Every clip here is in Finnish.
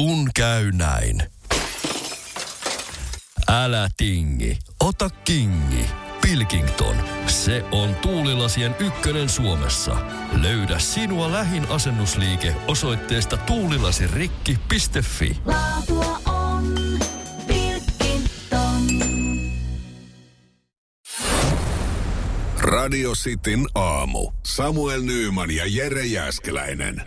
Kun käy näin. Älä tingi, ota kingi. Pilkington, se on tuulilasien ykkönen Suomessa. Löydä sinua lähin asennusliike osoitteesta tuulilasirikki.fi. Laatua on Pilkington. Radio Cityn aamu. Samuel Nyyman ja Jere Jäskeläinen.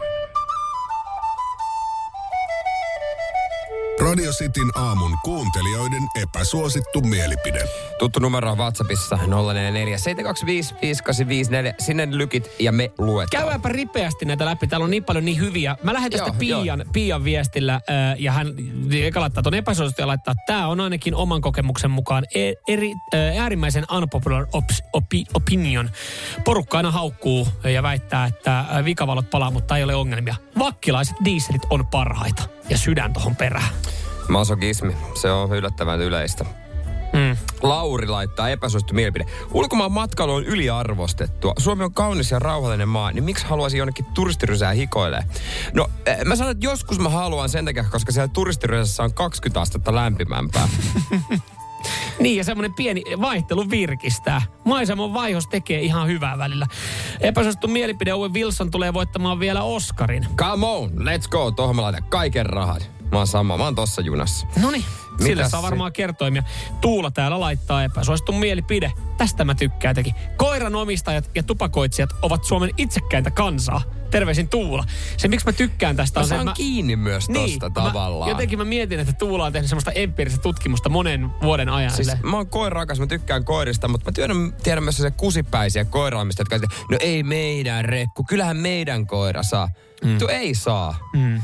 Radio Cityn aamun kuuntelijoiden epäsuosittu mielipide. Tuttu numero on WhatsAppissa 044 725 5854. Sinne lykit ja me luetaan. Käydäänpä ripeästi näitä läpi. Täällä on niin paljon niin hyviä. Mä lähden tästä Joo, Pian, Pian viestillä äh, ja hän eka laittaa tuon epäsuosittu ja laittaa, tämä on ainakin oman kokemuksen mukaan e- eri, äh, äärimmäisen unpopular ops, opi, opinion. Porukka aina haukkuu ja väittää, että äh, vikavalot palaa, mutta ei ole ongelmia. Vakkilaiset dieselit on parhaita ja sydän tohon perään. Masokismi, se on yllättävän yleistä. Mm. Lauri laittaa epäsuosittu mielipide. Ulkomaan matkailu on yliarvostettua. Suomi on kaunis ja rauhallinen maa, niin miksi haluaisin jonnekin turistirysää hikoilee? No, eh, mä sanon, että joskus mä haluan sen takia, koska siellä turistirysässä on 20 astetta lämpimämpää. Niin, ja semmoinen pieni vaihtelu virkistää. Maisemon vaihos tekee ihan hyvää välillä. Epäsuosittu mielipide Owen Wilson tulee voittamaan vielä Oscarin. Come on, let's go. Tuohon mä laitan kaiken rahat. Mä oon sama, mä oon tossa junassa. No niin, sille saa se- varmaan kertoimia. Tuula täällä laittaa epäsuosittu mielipide. Tästä mä tykkään teki. Koiran omistajat ja tupakoitsijat ovat Suomen itsekkäintä kansaa. Terveisin Tuula. Se miksi mä tykkään tästä Mä on se, että kiinni myös tosta mä, tavallaan. jotenkin mä mietin, että Tuula on tehnyt semmoista empiiristä tutkimusta monen vuoden ajan. Siis mä oon koirakas, mä tykkään koirista, mutta mä tiedän, tiedän myös se kusipäisiä koiraamista, jotka no ei meidän rekku, kyllähän meidän koira saa. Mm. Tu ei saa. Mm.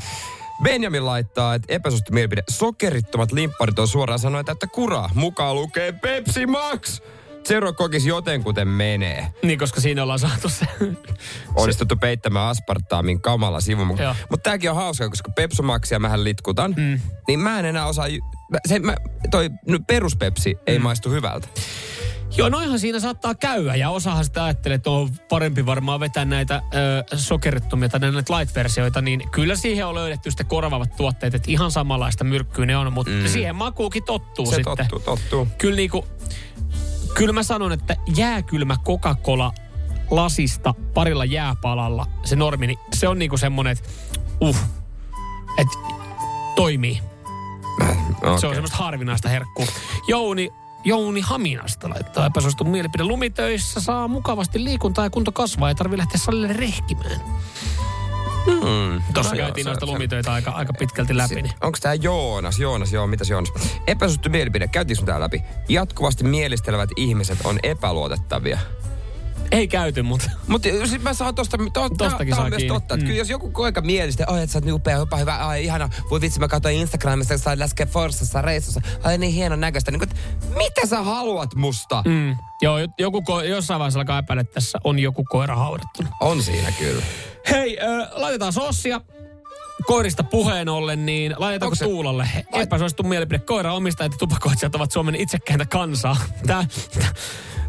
Benjamin laittaa, että epäsuosittu mielipide. Sokerittomat limpparit on suoraan sanoen, että kuraa. Mukaan lukee Pepsi Max. Zero kokisi jotenkuten menee. Niin, koska siinä ollaan saatu se. Onnistuttu peittämään aspartaamin kamala sivu. Mutta tääkin on hauska, koska Pepsomaxia mähän litkutan. Mm. Niin mä en enää osaa... Se, mä, toi no, peruspepsi Mm. ei maistu hyvältä. Joo, noinhan siinä saattaa käydä ja osahan sitä ajattelee, että on parempi varmaan vetää näitä ö, sokerittomia tai näitä light-versioita, niin kyllä siihen on löydetty sitten korvaavat tuotteet, että ihan samanlaista myrkkyä ne on, mutta mm. siihen makuukin tottuu Se sitten. tottuu, tottuu. Kyllä niinku, kyllä mä sanon, että jääkylmä Coca-Cola lasista parilla jääpalalla, se normi, niin se on niinku semmonen, että uh, että toimii. Okay. Se on semmoista harvinaista herkkua. Jouni, Jouni Haminasta laittaa epäsuosittu mielipide. Lumitöissä saa mukavasti liikuntaa ja kunto kasvaa. Ei tarvi lähteä salille rehkimään. Mm. Tuossa käytiin noista lumitöitä aika, aika pitkälti läpi. Niin. Onko tämä Joonas? Joonas, joo, mitäs Joonas? Epäsuosittu mielipide, käytiinkö tää läpi? Jatkuvasti mielistelevät ihmiset on epäluotettavia. Ei käyty, mutta Mutta siis mä saan tosta, to, Tostakin saa myös kiinni. totta. Että Mm. kyllä jos joku koika mielistä, ai että sä oot niin upea, upea, hyvä, ai ihana, voi vitsi mä katsoin Instagramista, kun sä oot läskeä Forsassa reissussa, ai niin hienon näköistä. Niin, kuin, että mitä sä haluat musta? Mm, joo, joku, ko- jossain vaiheessa alkaa epäillä, että tässä on joku koira haudattuna. On siinä kyllä. Hei, äh, laitetaan sossia. Koirista puheen ollen, niin laitetaanko se- Tuulalle epäsuosittu mielipide? Koira omistajat ja tupakoitsijat ovat Suomen itsekkäintä kansaa. Tää,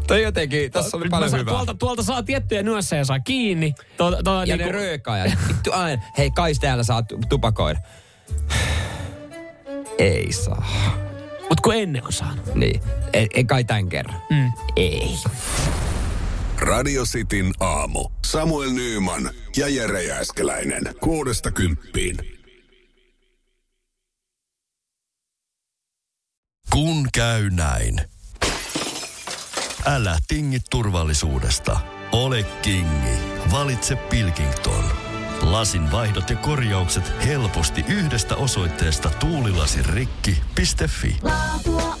Toi jotenkin, tässä oli paljon hyvää. Tuolta, tuolta saa tiettyjä nyansseja saa kiinni. To, to, Ja ne röökaajat. Vittu aina. Hei, kai täällä saa tu- tupakoida. Ei saa. Mut kun ennen on saanut. Niin. Ei, ei kai tän kerran. Mm. Ei. Radio Cityn aamu. Samuel Nyyman ja Jere Jäskeläinen. Kuudesta kymppiin. Kun käy näin. Älä tingi turvallisuudesta. Ole kingi. Valitse Pilkington. Lasin vaihdot ja korjaukset helposti yhdestä osoitteesta tuulilasirikki.fi. Laatua